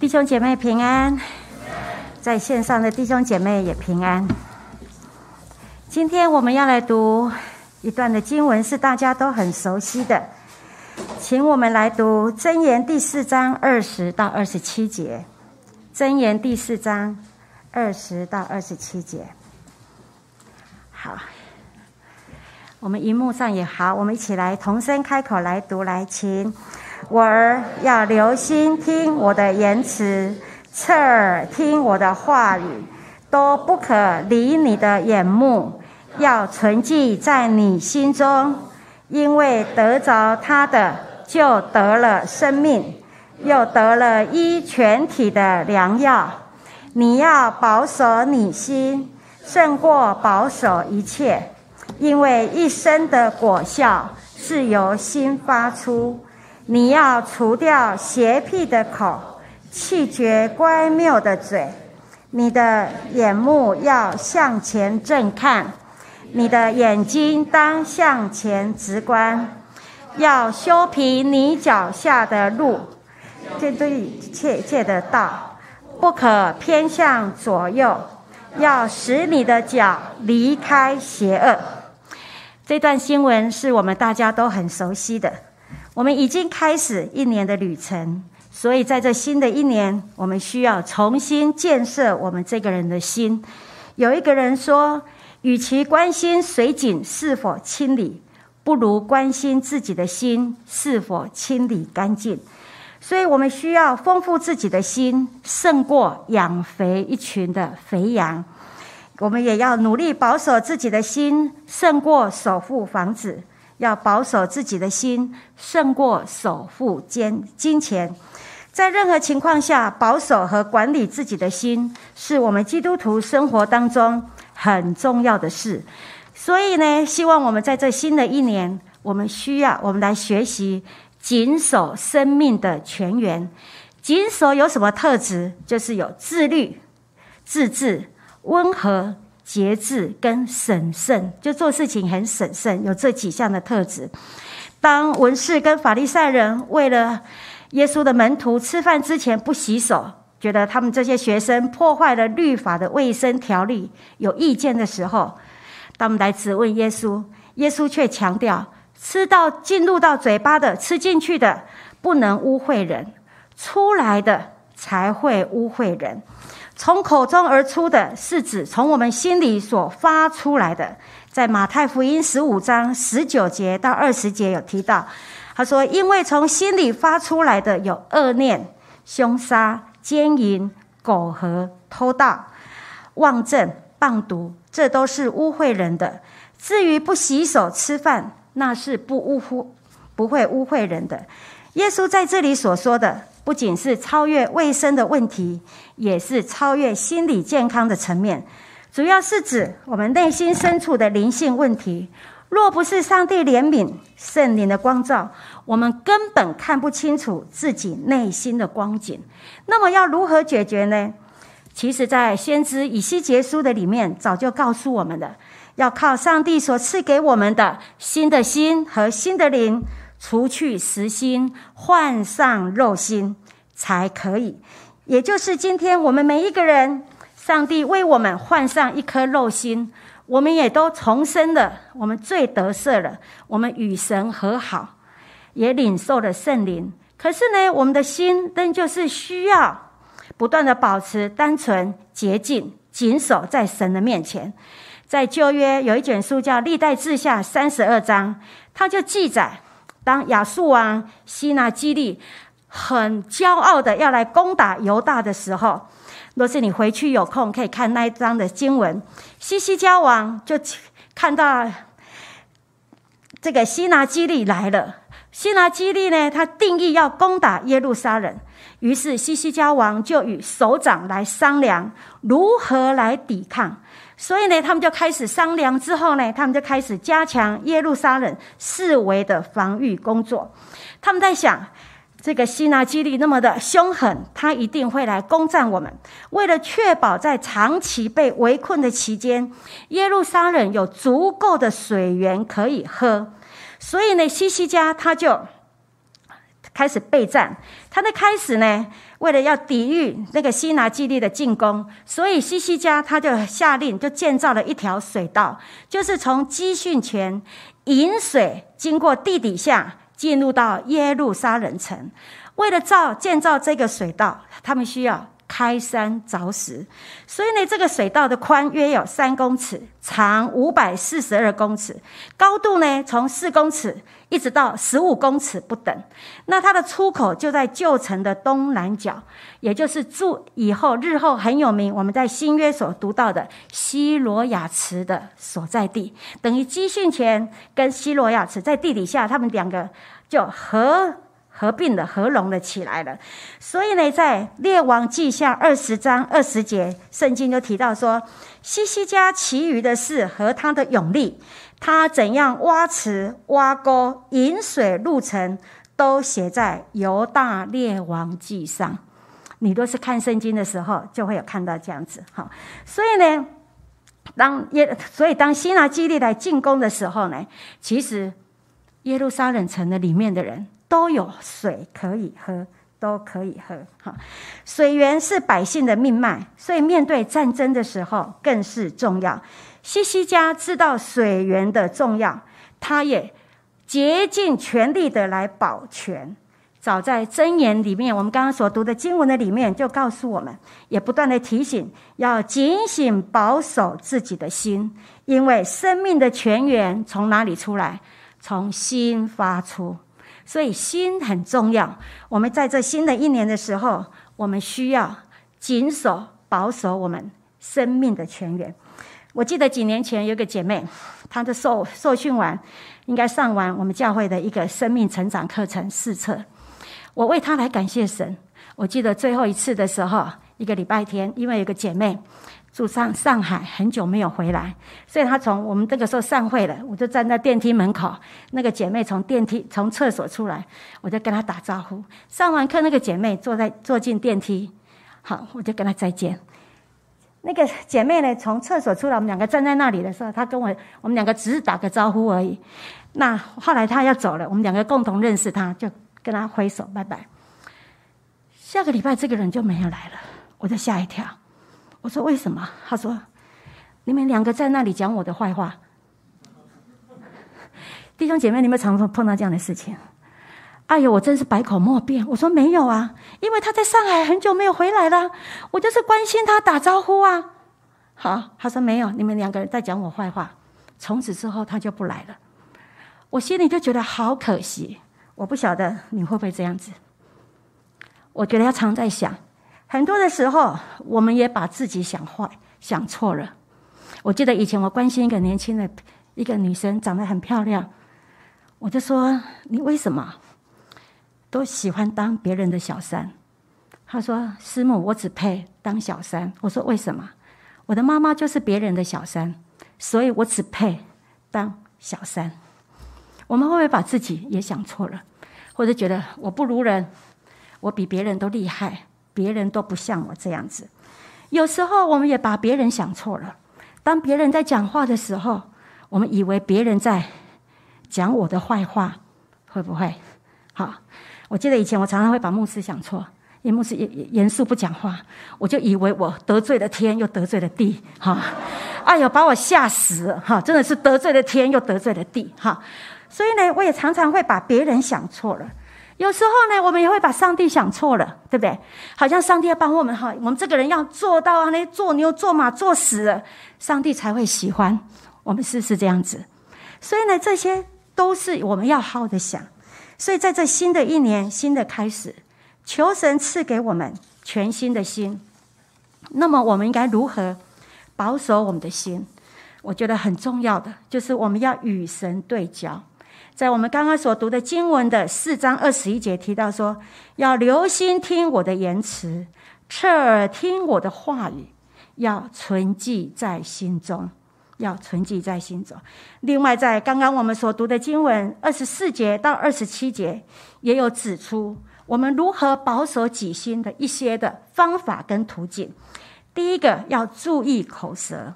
弟兄姐妹平安，在线上的弟兄姐妹也平安。今天我们要来读一段的经文，是大家都很熟悉的，请我们来读箴言第四章二十到二十七节。箴言第四章二十到二十七节。好，我们荧幕上也好，我们一起来同声开口来读，来，请。我儿要留心听我的言辞，侧耳听我的话语，都不可离你的眼目，要存记在你心中，因为得着他的，就得了生命，又得了医全体的良药。你要保守你心，胜过保守一切，因为一生的果效是由心发出。你要除掉邪僻的口，气绝乖谬的嘴。你的眼目要向前正看，你的眼睛当向前直观。要修平你脚下的路，这对切切的道，不可偏向左右。要使你的脚离开邪恶。这段新闻是我们大家都很熟悉的。我们已经开始一年的旅程，所以在这新的一年，我们需要重新建设我们这个人的心。有一个人说：“与其关心水井是否清理，不如关心自己的心是否清理干净。”所以，我们需要丰富自己的心，胜过养肥一群的肥羊。我们也要努力保守自己的心，胜过守护房子。要保守自己的心，胜过守护金金钱。在任何情况下，保守和管理自己的心，是我们基督徒生活当中很重要的事。所以呢，希望我们在这新的一年，我们需要我们来学习谨守生命的泉源。谨守有什么特质？就是有自律、自制、温和。节制跟审慎，就做事情很审慎，有这几项的特质。当文士跟法利赛人为了耶稣的门徒吃饭之前不洗手，觉得他们这些学生破坏了律法的卫生条例，有意见的时候，他们来质问耶稣，耶稣却强调：吃到进入到嘴巴的、吃进去的，不能污秽人；出来的才会污秽人。从口中而出的是指从我们心里所发出来的。在马太福音十五章十九节到二十节有提到，他说：“因为从心里发出来的有恶念、凶杀、奸淫、苟合、偷盗、妄政、谤毒，这都是污秽人的。至于不洗手吃饭，那是不污乎不会污秽人的。”耶稣在这里所说的。不仅是超越卫生的问题，也是超越心理健康的层面。主要是指我们内心深处的灵性问题。若不是上帝怜悯、圣灵的光照，我们根本看不清楚自己内心的光景。那么要如何解决呢？其实，在先知以西结书的里面，早就告诉我们的，要靠上帝所赐给我们的新的心和新的灵。除去实心，换上肉心，才可以。也就是今天我们每一个人，上帝为我们换上一颗肉心，我们也都重生了，我们最得赦了，我们与神和好，也领受了圣灵。可是呢，我们的心仍旧是需要不断的保持单纯、洁净、谨守在神的面前。在旧约有一卷书叫《历代志下》三十二章，它就记载。当亚述王西拿基利很骄傲的要来攻打犹大的时候，若是你回去有空可以看那一章的经文，西西加王就看到这个西拿基利来了。西拿基利呢，他定义要攻打耶路撒冷，于是西西加王就与首长来商量如何来抵抗。所以呢，他们就开始商量。之后呢，他们就开始加强耶路撒冷四围的防御工作。他们在想，这个希拿基利那么的凶狠，他一定会来攻占我们。为了确保在长期被围困的期间，耶路撒冷有足够的水源可以喝，所以呢，西西家他就。开始备战。他的开始呢，为了要抵御那个西拿基利的进攻，所以西西家他就下令，就建造了一条水道，就是从基训泉引水经过地底下，进入到耶路撒冷城。为了造建造这个水道，他们需要。开山凿石，所以呢，这个水道的宽约有三公尺，长五百四十二公尺，高度呢从四公尺一直到十五公尺不等。那它的出口就在旧城的东南角，也就是住以后日后很有名，我们在新约所读到的西罗亚池的所在地，等于基训前跟西罗亚池在地底下，他们两个就合。合并了合拢了起来了，所以呢，在列王记下二十章二十节，圣经就提到说，西西家其余的事和他的勇力，他怎样挖池挖沟引水入城，都写在犹大列王记上。你若是看圣经的时候，就会有看到这样子。好，所以呢，当耶，所以当希拿基利来进攻的时候呢，其实耶路撒冷城的里面的人。都有水可以喝，都可以喝。哈，水源是百姓的命脉，所以面对战争的时候更是重要。西西家知道水源的重要，他也竭尽全力的来保全。早在箴言里面，我们刚刚所读的经文的里面，就告诉我们，也不断的提醒，要警醒保守自己的心，因为生命的泉源从哪里出来？从心发出。所以心很重要。我们在这新的一年的时候，我们需要谨守、保守我们生命的泉源。我记得几年前有个姐妹，她的受受训完，应该上完我们教会的一个生命成长课程试测。我为她来感谢神。我记得最后一次的时候，一个礼拜天，因为有个姐妹。住上上海很久没有回来，所以他从我们这个时候散会了，我就站在电梯门口。那个姐妹从电梯从厕所出来，我就跟她打招呼。上完课，那个姐妹坐在坐进电梯，好，我就跟她再见。那个姐妹呢，从厕所出来，我们两个站在那里的时候，她跟我我们两个只是打个招呼而已。那后来她要走了，我们两个共同认识她，就跟她挥手拜拜。下个礼拜这个人就没有来了，我就吓一跳。我说为什么？他说：“你们两个在那里讲我的坏话。”弟兄姐妹，你们常常碰到这样的事情？哎呦，我真是百口莫辩。我说没有啊，因为他在上海很久没有回来了，我就是关心他打招呼啊。好，他说没有，你们两个人在讲我坏话。从此之后他就不来了，我心里就觉得好可惜。我不晓得你会不会这样子？我觉得要常在想。很多的时候，我们也把自己想坏、想错了。我记得以前我关心一个年轻的一个女生，长得很漂亮，我就说：“你为什么都喜欢当别人的小三？”她说：“师母，我只配当小三。”我说：“为什么？”我的妈妈就是别人的小三，所以我只配当小三。我们会不会把自己也想错了，或者觉得我不如人，我比别人都厉害？别人都不像我这样子，有时候我们也把别人想错了。当别人在讲话的时候，我们以为别人在讲我的坏话，会不会？好，我记得以前我常常会把牧师想错，因为牧师严严肃不讲话，我就以为我得罪了天，又得罪了地，哈，哎呦，把我吓死，哈，真的是得罪了天，又得罪了地，哈。所以呢，我也常常会把别人想错了。有时候呢，我们也会把上帝想错了，对不对？好像上帝要帮我们哈，我们这个人要做到啊，那做牛做马做死了，上帝才会喜欢我们，是不是这样子？所以呢，这些都是我们要好的想。所以在这新的一年，新的开始，求神赐给我们全新的心。那么，我们应该如何保守我们的心？我觉得很重要的就是我们要与神对焦。在我们刚刚所读的经文的四章二十一节提到说，要留心听我的言辞，侧耳听我的话语，要存记在心中，要存记在心中。另外，在刚刚我们所读的经文二十四节到二十七节，也有指出我们如何保守己心的一些的方法跟途径。第一个要注意口舌。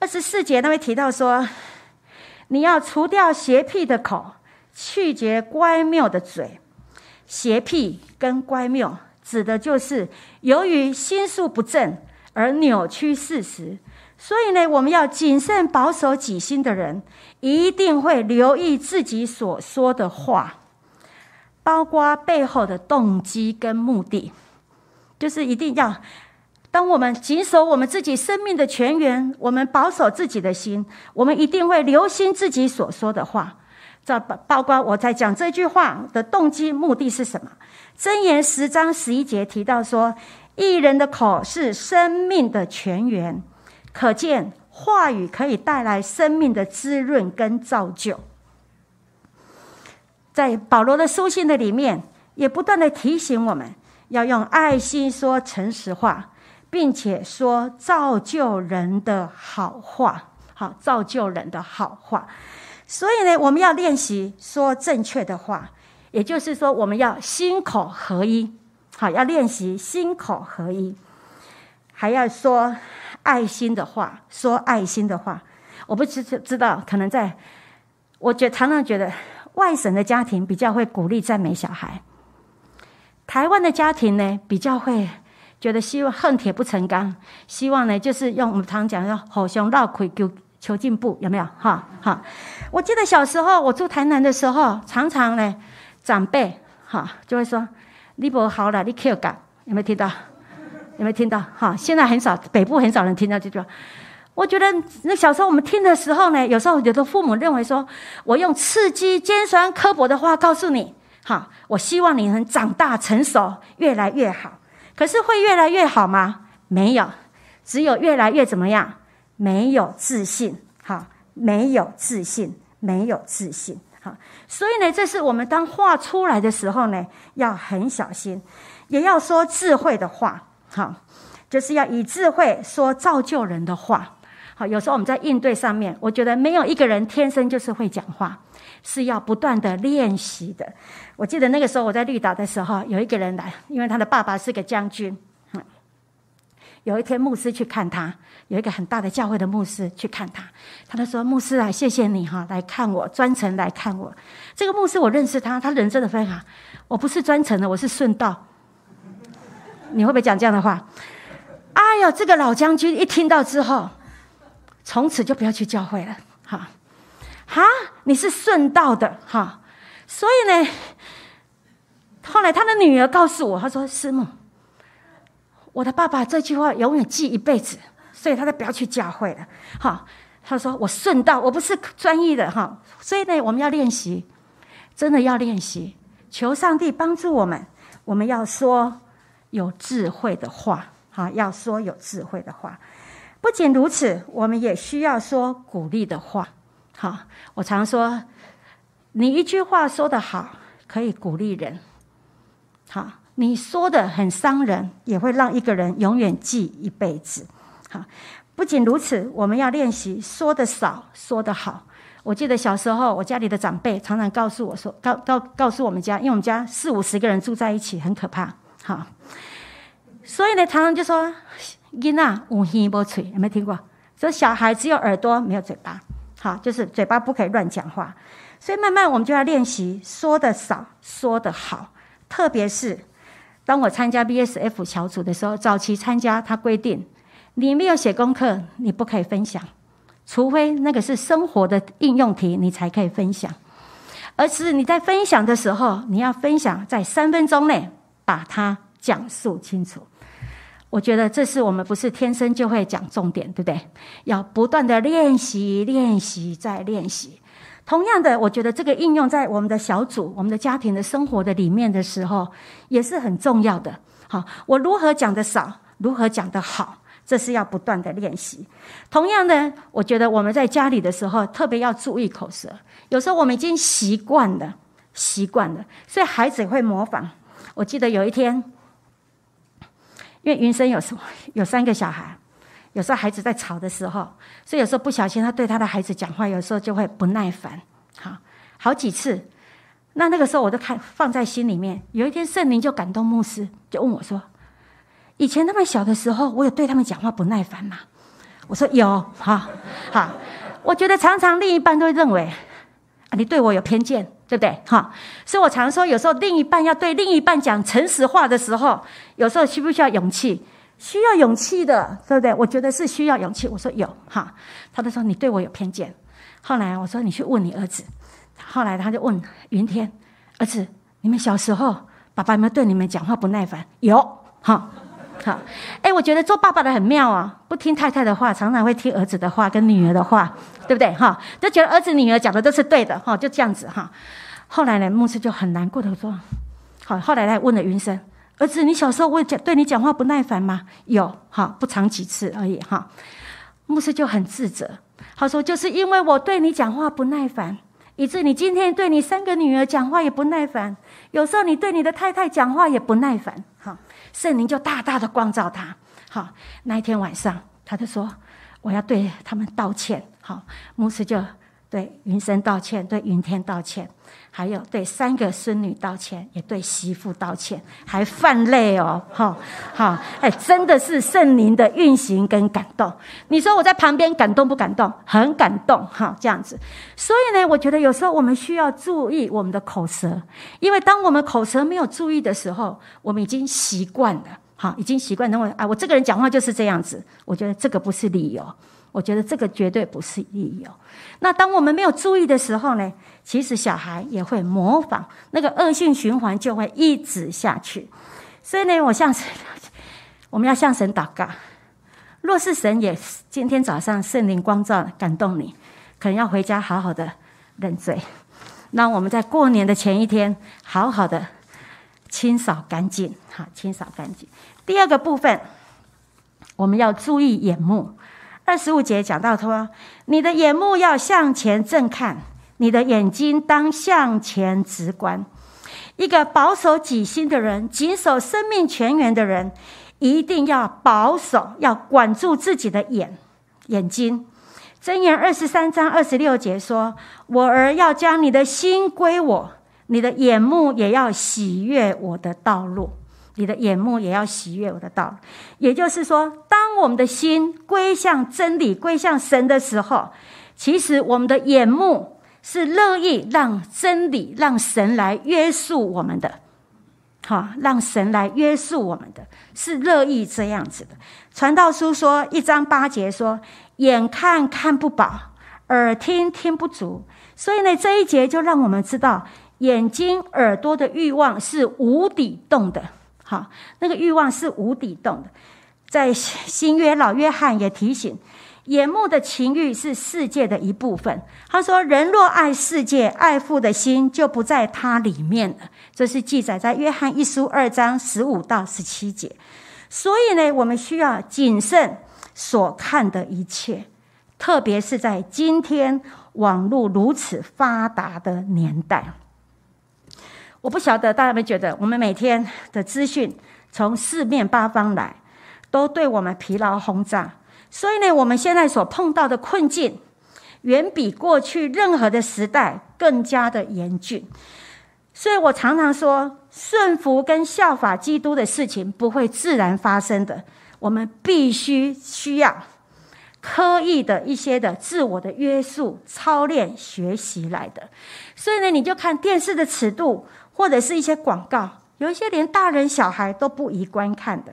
二十四节那边提到说。你要除掉邪僻的口，去绝乖谬的嘴，邪僻跟乖谬，指的就是由于心术不正而扭曲事实。所以呢，我们要谨慎保守己心的人，一定会留意自己所说的话，包括背后的动机跟目的，就是一定要。当我们谨守我们自己生命的泉源，我们保守自己的心，我们一定会留心自己所说的话。这包包括我在讲这句话的动机目的是什么？箴言十章十一节提到说，一人的口是生命的泉源。可见，话语可以带来生命的滋润跟造就。在保罗的书信的里面，也不断的提醒我们要用爱心说诚实话，并且说造就人的好话。好，造就人的好话。所以呢，我们要练习说正确的话，也就是说，我们要心口合一。好，要练习心口合一，还要说。爱心的话，说爱心的话，我不知知道，可能在，我觉常常觉得外省的家庭比较会鼓励赞美小孩，台湾的家庭呢比较会觉得希望恨铁不成钢，希望呢就是用我们常讲的“吼熊绕腿求求进步”，有没有？哈哈，我记得小时候我住台南的时候，常常呢长辈哈就会说：“你不好了，你 Q 感有没有听到？”有没有听到？哈，现在很少，北部很少人听到这句话。我觉得那小时候我们听的时候呢，有时候有的父母认为说，我用刺激、尖酸、刻薄的话告诉你，哈，我希望你能长大成熟，越来越好。可是会越来越好吗？没有，只有越来越怎么样？没有自信，哈，没有自信，没有自信，哈。所以呢，这是我们当话出来的时候呢，要很小心，也要说智慧的话。哈，就是要以智慧说造就人的话。有时候我们在应对上面，我觉得没有一个人天生就是会讲话，是要不断的练习的。我记得那个时候我在绿岛的时候，有一个人来，因为他的爸爸是个将军。有一天牧师去看他，有一个很大的教会的牧师去看他，他就说：“牧师啊，谢谢你哈，来看我，专程来看我。这个牧师我认识他，他人真的非常好。我不是专程的，我是顺道。”你会不会讲这样的话？哎呦，这个老将军一听到之后，从此就不要去教会了。哈，哈，你是顺道的哈，所以呢，后来他的女儿告诉我，他说：“师母，我的爸爸这句话永远记一辈子，所以他就不要去教会了。”哈，他说：“我顺道，我不是专一的哈。”所以呢，我们要练习，真的要练习，求上帝帮助我们。我们要说。有智慧的话，哈，要说有智慧的话。不仅如此，我们也需要说鼓励的话，好。我常说，你一句话说得好，可以鼓励人，好，你说的很伤人，也会让一个人永远记一辈子，好。不仅如此，我们要练习说的少，说的好。我记得小时候，我家里的长辈常常告诉我说，告告告诉我们家，因为我们家四五十个人住在一起，很可怕。好，所以呢，常常就说“囡仔无耳无嘴”，有没有听过？说小孩只有耳朵没有嘴巴，好，就是嘴巴不可以乱讲话。所以慢慢我们就要练习说的少，说的好。特别是当我参加 BSF 小组的时候，早期参加，他规定你没有写功课，你不可以分享，除非那个是生活的应用题，你才可以分享。而是你在分享的时候，你要分享在三分钟内。把它讲述清楚，我觉得这是我们不是天生就会讲重点，对不对？要不断的练习，练习再练习。同样的，我觉得这个应用在我们的小组、我们的家庭的生活的里面的时候，也是很重要的。好，我如何讲的少，如何讲的好，这是要不断的练习。同样的，我觉得我们在家里的时候，特别要注意口舌。有时候我们已经习惯了，习惯了，所以孩子会模仿。我记得有一天，因为云生有时有三个小孩，有时候孩子在吵的时候，所以有时候不小心他对他的孩子讲话，有时候就会不耐烦。好，好几次，那那个时候我都看放在心里面。有一天圣灵就感动牧师，就问我说：“以前他们小的时候，我有对他们讲话不耐烦吗？”我说：“有。”哈，好，我觉得常常另一半都会认为啊你对我有偏见，对不对？哈，所以我常说，有时候另一半要对另一半讲诚实话的时候，有时候需不需要勇气？需要勇气的，对不对？我觉得是需要勇气。我说有，哈。他就说你对我有偏见。后来我说你去问你儿子。后来他就问云天儿子：你们小时候爸爸有没有对你们讲话不耐烦？有，哈，好。哎，我觉得做爸爸的很妙啊，不听太太的话，常常会听儿子的话跟女儿的话，对不对？哈，就觉得儿子女儿讲的都是对的，哈，就这样子哈。后来呢，牧师就很难过的说：好。后来来问了云生。儿子，你小时候会讲对你讲话不耐烦吗？有，哈，不长几次而已，哈。牧师就很自责，他说：“就是因为我对你讲话不耐烦，以致你今天对你三个女儿讲话也不耐烦。有时候你对你的太太讲话也不耐烦。”哈，圣灵就大大的光照他。好，那一天晚上，他就说：“我要对他们道歉。”好，牧师就对云生道歉，对云天道歉。还有对三个孙女道歉，也对媳妇道歉，还犯泪哦，哈，哈，哎，真的是圣灵的运行跟感动。你说我在旁边感动不感动？很感动，哈，这样子。所以呢，我觉得有时候我们需要注意我们的口舌，因为当我们口舌没有注意的时候，我们已经习惯了，哈，已经习惯认为啊，我这个人讲话就是这样子。我觉得这个不是理由，我觉得这个绝对不是理由。那当我们没有注意的时候呢？其实小孩也会模仿，那个恶性循环就会一直下去。所以呢，我向神，我们要向神祷告。若是神也今天早上圣灵光照感动你，可能要回家好好的认罪。那我们在过年的前一天，好好的清扫干净，好清扫干净。第二个部分，我们要注意眼目。二十五节讲到说，你的眼目要向前正看。你的眼睛当向前直观。一个保守己心的人，谨守生命泉源的人，一定要保守，要管住自己的眼眼睛。箴言二十三章二十六节说：“我儿要将你的心归我，你的眼目也要喜悦我的道路。你的眼目也要喜悦我的道。”也就是说，当我们的心归向真理、归向神的时候，其实我们的眼目。是乐意让真理、让神来约束我们的，好，让神来约束我们的，是乐意这样子的。传道书说一章八节说：“眼看看不饱，耳听听不足。”所以呢，这一节就让我们知道，眼睛、耳朵的欲望是无底洞的。好，那个欲望是无底洞的。在新约，老约翰也提醒。眼目的情欲是世界的一部分。他说：“人若爱世界，爱父的心就不在他里面了。”这是记载在约翰一书二章十五到十七节。所以呢，我们需要谨慎所看的一切，特别是在今天网络如此发达的年代。我不晓得大家有没有觉得，我们每天的资讯从四面八方来，都对我们疲劳轰炸。所以呢，我们现在所碰到的困境，远比过去任何的时代更加的严峻。所以我常常说，顺服跟效法基督的事情不会自然发生的，我们必须需要刻意的一些的自我的约束、操练、学习来的。所以呢，你就看电视的尺度，或者是一些广告，有一些连大人小孩都不宜观看的。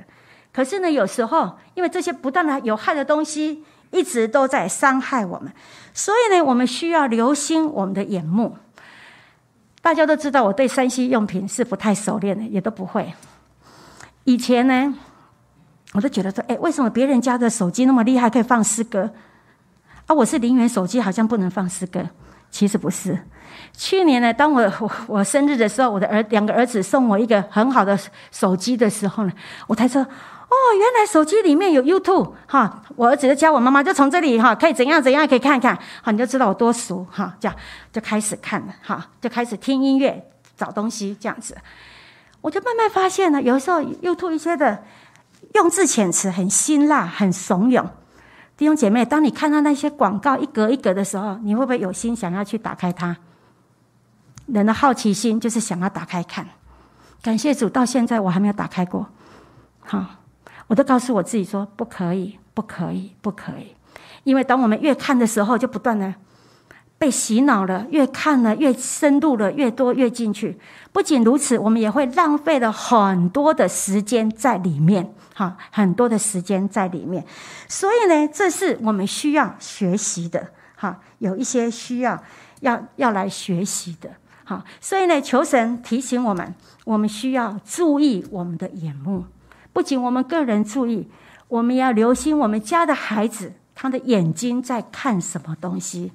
可是呢，有时候因为这些不断的有害的东西一直都在伤害我们，所以呢，我们需要留心我们的眼目。大家都知道，我对山西用品是不太熟练的，也都不会。以前呢，我都觉得说，哎，为什么别人家的手机那么厉害，可以放诗歌？啊，我是零元手机，好像不能放诗歌。其实不是。去年呢，当我我我生日的时候，我的儿两个儿子送我一个很好的手机的时候呢，我才说。哦，原来手机里面有 YouTube 哈，我儿子就教我妈妈，就从这里哈，可以怎样怎样，可以看看，好，你就知道我多熟哈，这样就开始看了哈，就开始听音乐、找东西这样子，我就慢慢发现了，有时候 YouTube 一些的用字遣词很辛辣、很怂恿。弟兄姐妹，当你看到那些广告一格一格的时候，你会不会有心想要去打开它？人的好奇心就是想要打开看。感谢主，到现在我还没有打开过，好。我都告诉我自己说不可以，不可以，不可以，因为当我们越看的时候，就不断的被洗脑了，越看了越深入了，越多越进去。不仅如此，我们也会浪费了很多的时间在里面，哈，很多的时间在里面。所以呢，这是我们需要学习的，哈，有一些需要要要来学习的，好。所以呢，求神提醒我们，我们需要注意我们的眼目。不仅我们个人注意，我们要留心我们家的孩子，他的眼睛在看什么东西。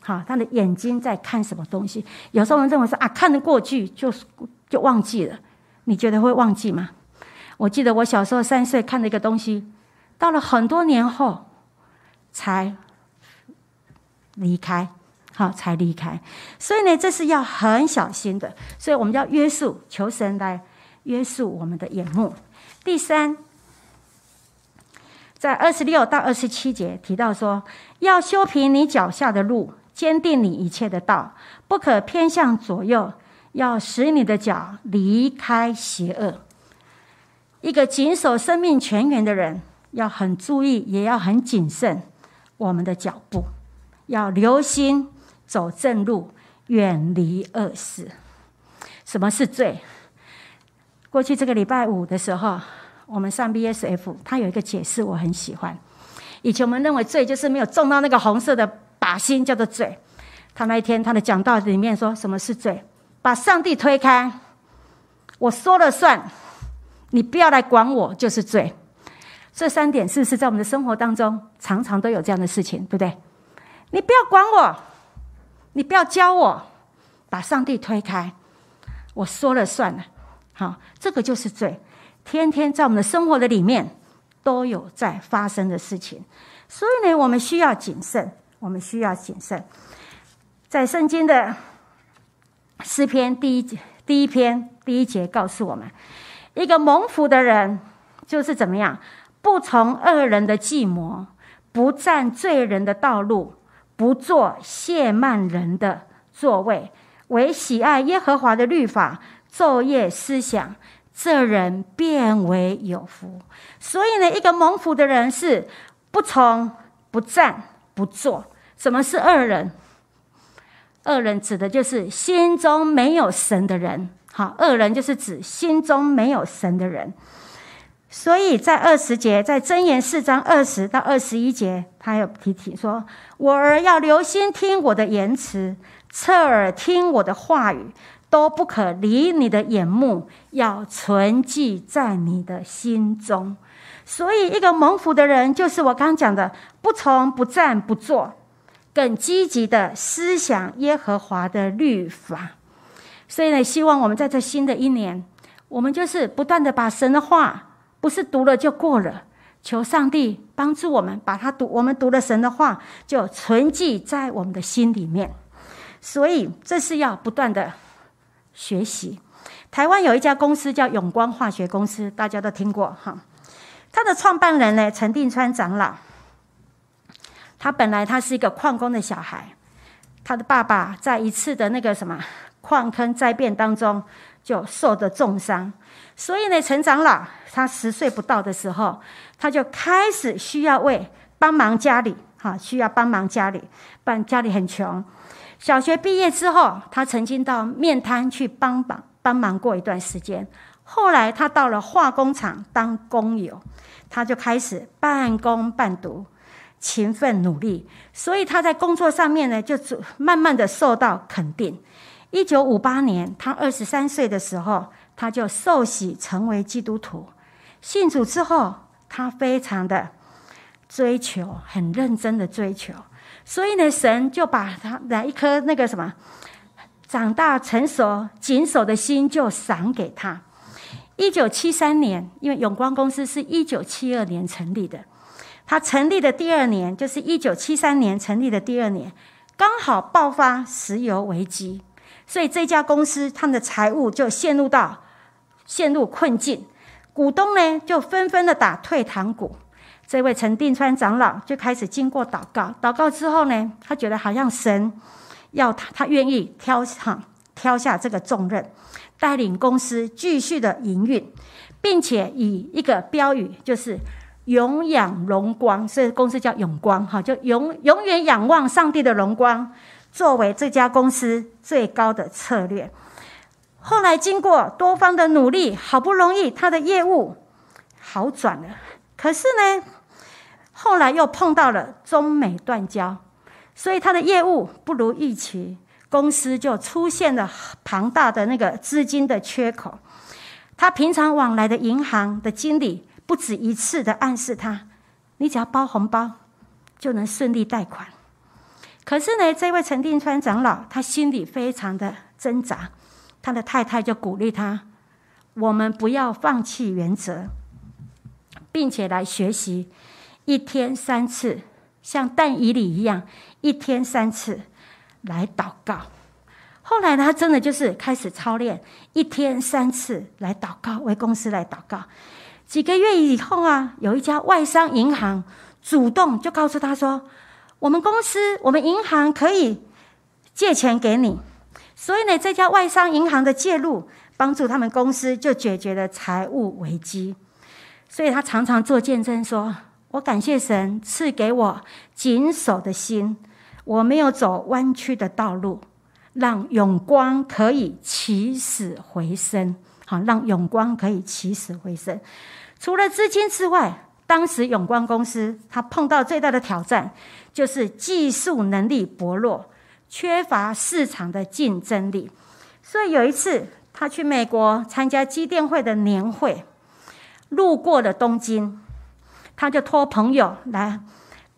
好，他的眼睛在看什么东西？有时候我们认为说啊，看得过去就就忘记了。你觉得会忘记吗？我记得我小时候三岁看的一个东西，到了很多年后才离开，好才离开。所以呢，这是要很小心的。所以我们要约束，求神来约束我们的眼目。第三，在二十六到二十七节提到说，要修平你脚下的路。坚定你一切的道，不可偏向左右，要使你的脚离开邪恶。一个谨守生命泉源的人，要很注意，也要很谨慎我们的脚步，要留心走正路，远离恶事。什么是罪？过去这个礼拜五的时候，我们上 BSF，他有一个解释，我很喜欢。以前我们认为罪就是没有中到那个红色的。靶心叫做罪。他那一天他的讲道里面说什么是罪？把上帝推开，我说了算，你不要来管我就是罪。这三点是不是在我们的生活当中常常都有这样的事情，对不对？你不要管我，你不要教我，把上帝推开，我说了算了。好，这个就是罪，天天在我们的生活的里面都有在发生的事情。所以呢，我们需要谨慎。我们需要谨慎，在圣经的诗篇第一第一篇第一节告诉我们，一个蒙福的人就是怎么样，不从恶人的计谋，不占罪人的道路，不做亵慢人的座位，唯喜爱耶和华的律法，昼夜思想，这人变为有福。所以呢，一个蒙福的人是不从、不站、不做。什么是恶人？恶人指的就是心中没有神的人。好，恶人就是指心中没有神的人。所以在二十节，在箴言四章二十到二十一节，他有提提说：“我儿要留心听我的言辞，侧耳听我的话语，都不可离你的眼目，要存记在你的心中。”所以，一个蒙福的人，就是我刚讲的，不从、不站、不坐。更积极的思想耶和华的律法，所以呢，希望我们在这新的一年，我们就是不断的把神的话，不是读了就过了，求上帝帮助我们把它读，我们读了神的话，就存记在我们的心里面。所以这是要不断的学习。台湾有一家公司叫永光化学公司，大家都听过哈。他的创办人呢，陈定川长老。他本来他是一个矿工的小孩，他的爸爸在一次的那个什么矿坑灾变当中就受的重伤，所以呢，陈长老他十岁不到的时候，他就开始需要为帮忙家里，哈，需要帮忙家里，不然家里很穷。小学毕业之后，他曾经到面摊去帮忙帮忙过一段时间，后来他到了化工厂当工友，他就开始半工半读。勤奋努力，所以他在工作上面呢，就慢慢的受到肯定。一九五八年，他二十三岁的时候，他就受洗成为基督徒。信主之后，他非常的追求，很认真的追求。所以呢，神就把他的一颗那个什么长大成熟谨守的心，就赏给他。一九七三年，因为永光公司是一九七二年成立的。他成立的第二年，就是一九七三年成立的第二年，刚好爆发石油危机，所以这家公司他们的财务就陷入到陷入困境，股东呢就纷纷的打退堂鼓。这位陈定川长老就开始经过祷告，祷告之后呢，他觉得好像神要他，他愿意挑哈挑下这个重任，带领公司继续的营运，并且以一个标语就是。永仰荣光，所以公司叫永光哈，就永永远仰望上帝的荣光，作为这家公司最高的策略。后来经过多方的努力，好不容易他的业务好转了。可是呢，后来又碰到了中美断交，所以他的业务不如预期，公司就出现了庞大的那个资金的缺口。他平常往来的银行的经理不止一次的暗示他：“你只要包红包，就能顺利贷款。”可是呢，这位陈定川长老他心里非常的挣扎，他的太太就鼓励他：“我们不要放弃原则，并且来学习一天三次，像但以理一样，一天三次来祷告。”后来，他真的就是开始操练，一天三次来祷告，为公司来祷告。几个月以后啊，有一家外商银行主动就告诉他说：“我们公司，我们银行可以借钱给你。”所以呢，这家外商银行的介入，帮助他们公司就解决了财务危机。所以他常常做见证说：“我感谢神赐给我谨守的心，我没有走弯曲的道路。”让永光可以起死回生，好，让永光可以起死回生。除了资金之外，当时永光公司他碰到最大的挑战就是技术能力薄弱，缺乏市场的竞争力。所以有一次，他去美国参加机电会的年会，路过了东京，他就托朋友来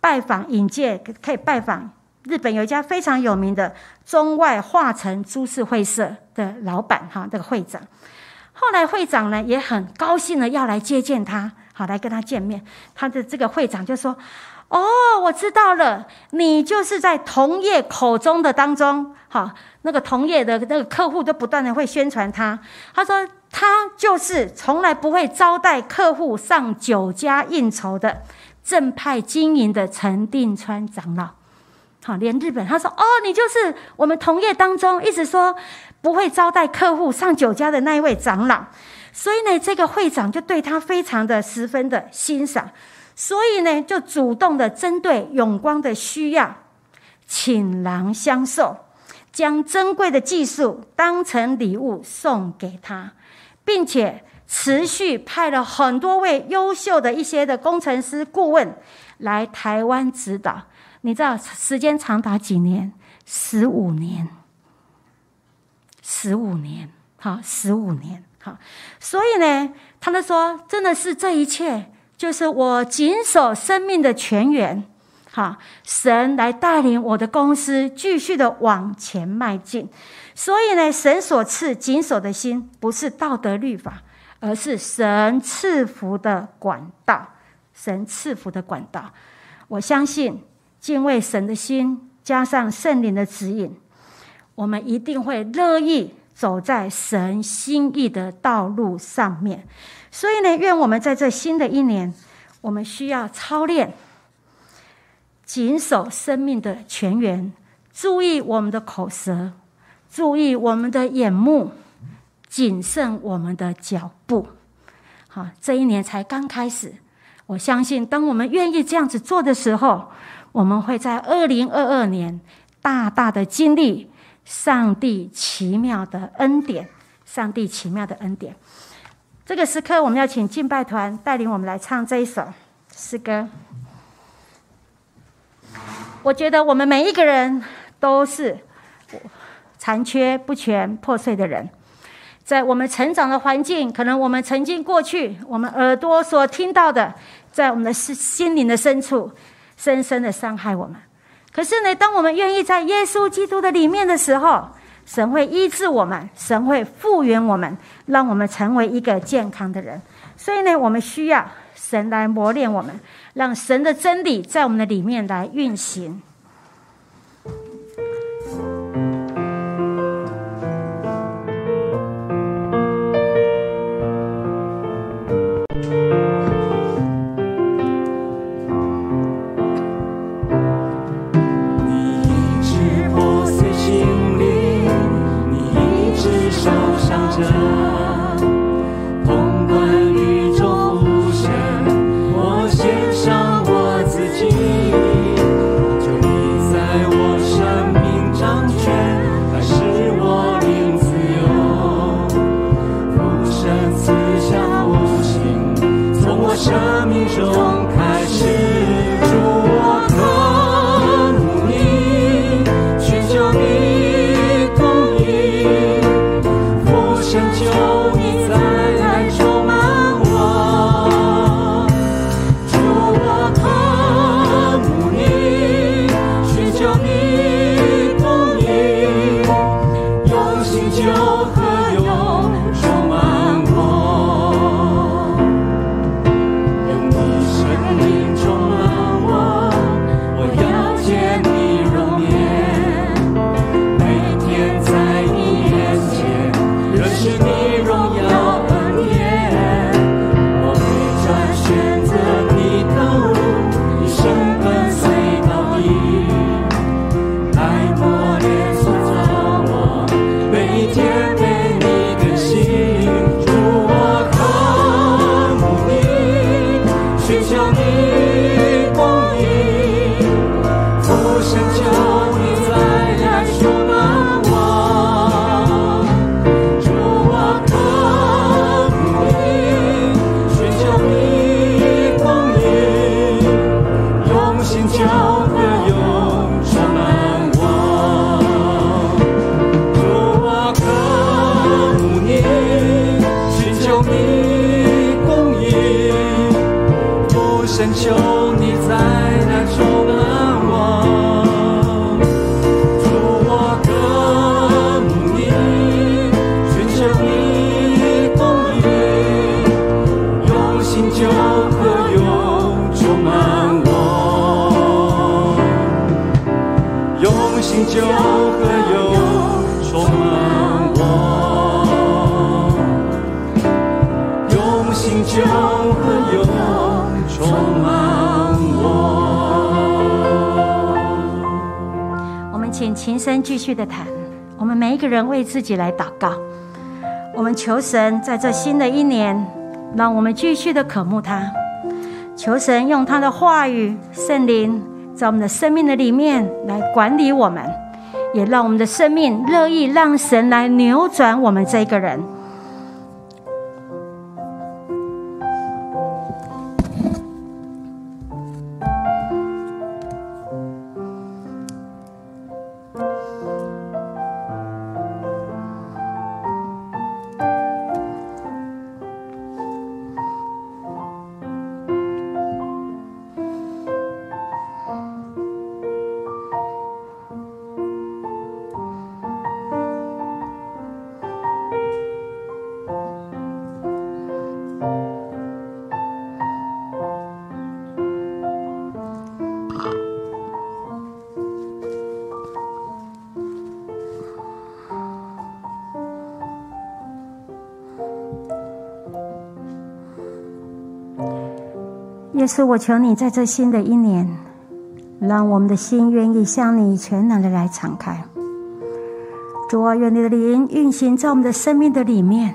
拜访引介，可以拜访。日本有一家非常有名的中外化成株式会社的老板，哈，这个会长。后来会长呢也很高兴的要来接见他，好来跟他见面。他的这个会长就说：“哦，我知道了，你就是在同业口中的当中，哈，那个同业的那个客户都不断的会宣传他。他说他就是从来不会招待客户上酒家应酬的正派经营的陈定川长老。”好，连日本他说：“哦，你就是我们同业当中一直说不会招待客户上酒家的那一位长老。”所以呢，这个会长就对他非常的十分的欣赏，所以呢，就主动的针对永光的需要，请郎相授，将珍贵的技术当成礼物送给他，并且持续派了很多位优秀的一些的工程师顾问来台湾指导。你知道时间长达几年？十五年，十五年，好，十五年，好。所以呢，他们说，真的是这一切，就是我谨守生命的泉源，哈，神来带领我的公司继续的往前迈进。所以呢，神所赐谨守的心，不是道德律法，而是神赐福的管道，神赐福的管道。我相信。敬畏神的心，加上圣灵的指引，我们一定会乐意走在神心意的道路上面。所以呢，愿我们在这新的一年，我们需要操练，谨守生命的泉源，注意我们的口舌，注意我们的眼目，谨慎我们的脚步。好，这一年才刚开始，我相信，当我们愿意这样子做的时候。我们会在二零二二年大大的经历上帝奇妙的恩典，上帝奇妙的恩典。这个时刻，我们要请敬拜团带领我们来唱这一首诗歌。我觉得我们每一个人都是残缺不全、破碎的人，在我们成长的环境，可能我们曾经过去，我们耳朵所听到的，在我们的心心灵的深处。深深的伤害我们，可是呢，当我们愿意在耶稣基督的里面的时候，神会医治我们，神会复原我们，让我们成为一个健康的人。所以呢，我们需要神来磨练我们，让神的真理在我们的里面来运行。我生继续的谈，我们每一个人为自己来祷告。我们求神在这新的一年，让我们继续的渴慕他。求神用他的话语、圣灵，在我们的生命的里面来管理我们，也让我们的生命乐意让神来扭转我们这个人。耶稣，我求你在这新的一年，让我们的心愿意向你全然的来敞开。主啊，愿你的灵运行在我们的生命的里面。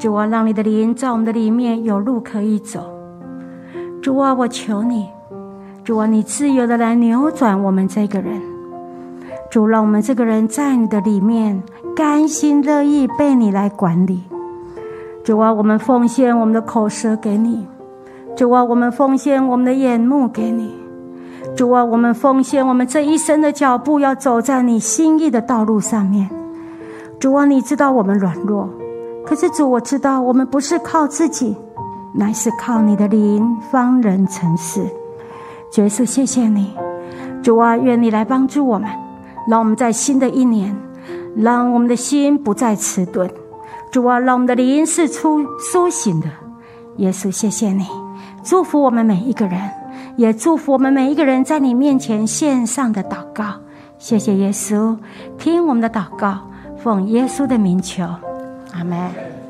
主啊，让你的灵在我们的里面有路可以走。主啊，我求你，主啊，你自由的来扭转我们这个人。主，让我们这个人在你的里面甘心乐意被你来管理。主啊，我们奉献我们的口舌给你。主啊，我们奉献我们的眼目给你。主啊，我们奉献我们这一生的脚步，要走在你心意的道路上面。主啊，你知道我们软弱，可是主，我知道我们不是靠自己，乃是靠你的灵方能成事。耶稣，谢谢你。主啊，愿你来帮助我们，让我们在新的一年，让我们的心不再迟钝。主啊，让我们的灵是出苏醒的。耶稣，谢谢你。祝福我们每一个人，也祝福我们每一个人在你面前献上的祷告。谢谢耶稣，听我们的祷告，奉耶稣的名求，阿门。